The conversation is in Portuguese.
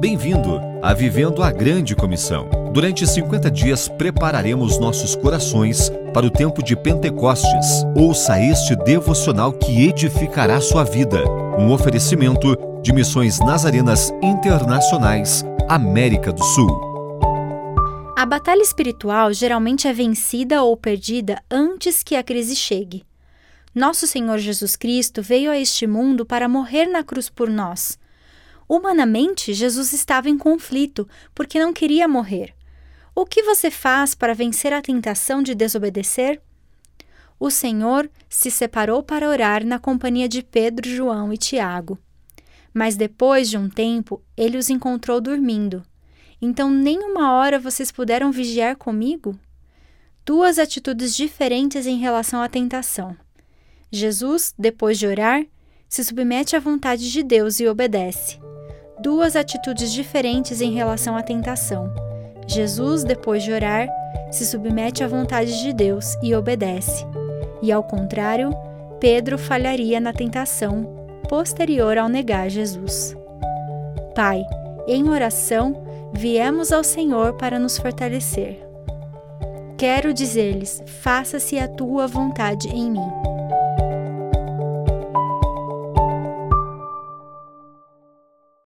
Bem-vindo a Vivendo a Grande Comissão. Durante 50 dias prepararemos nossos corações para o tempo de Pentecostes. Ouça este devocional que edificará sua vida. Um oferecimento de Missões Nazarenas Internacionais, América do Sul. A batalha espiritual geralmente é vencida ou perdida antes que a crise chegue. Nosso Senhor Jesus Cristo veio a este mundo para morrer na cruz por nós. Humanamente, Jesus estava em conflito porque não queria morrer. O que você faz para vencer a tentação de desobedecer? O Senhor se separou para orar na companhia de Pedro, João e Tiago. Mas depois de um tempo, ele os encontrou dormindo. Então, nem uma hora vocês puderam vigiar comigo? Duas atitudes diferentes em relação à tentação. Jesus, depois de orar, se submete à vontade de Deus e obedece duas atitudes diferentes em relação à tentação. Jesus, depois de orar, se submete à vontade de Deus e obedece. E ao contrário, Pedro falharia na tentação posterior ao negar Jesus. Pai, em oração, viemos ao Senhor para nos fortalecer. Quero dizer-lhes: faça-se a tua vontade em mim.